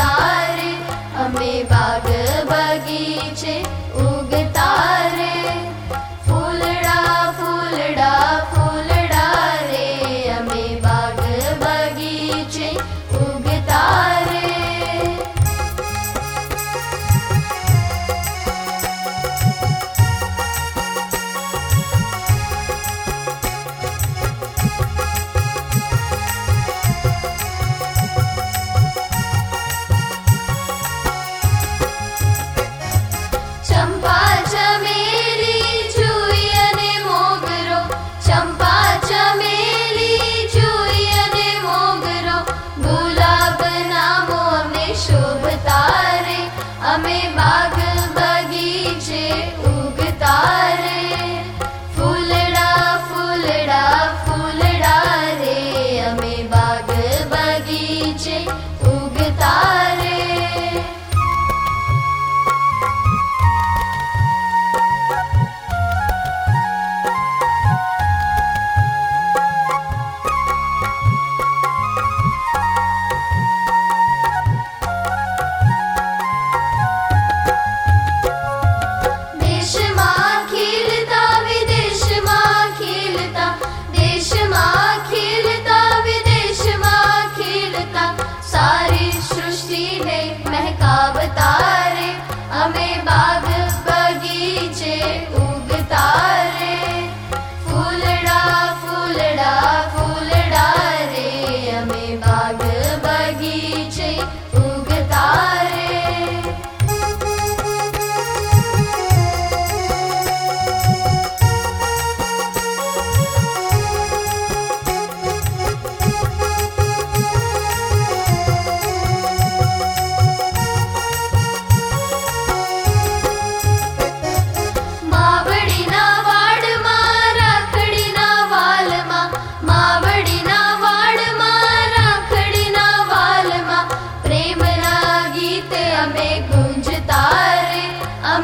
तारे अमे बाग बगीचे अमे बा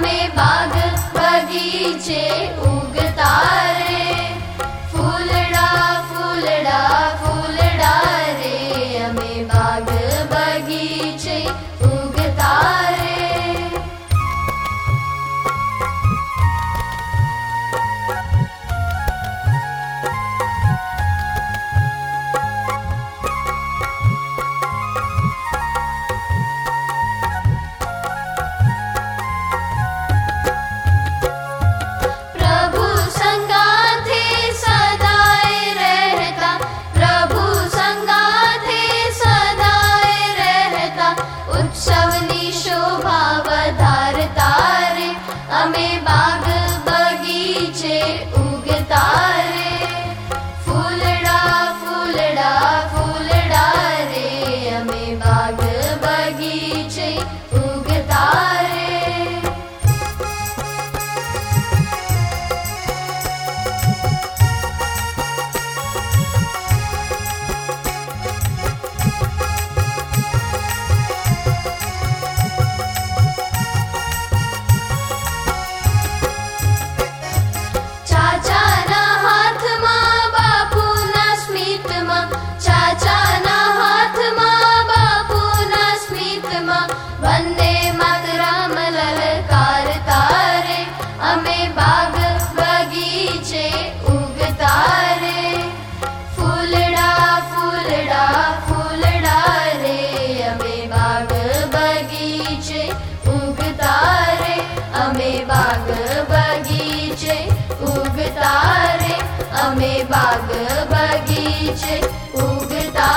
में बा बगी चे हात्मा वन्दे मत रामलकार तारे। में बाग बगीचे उगता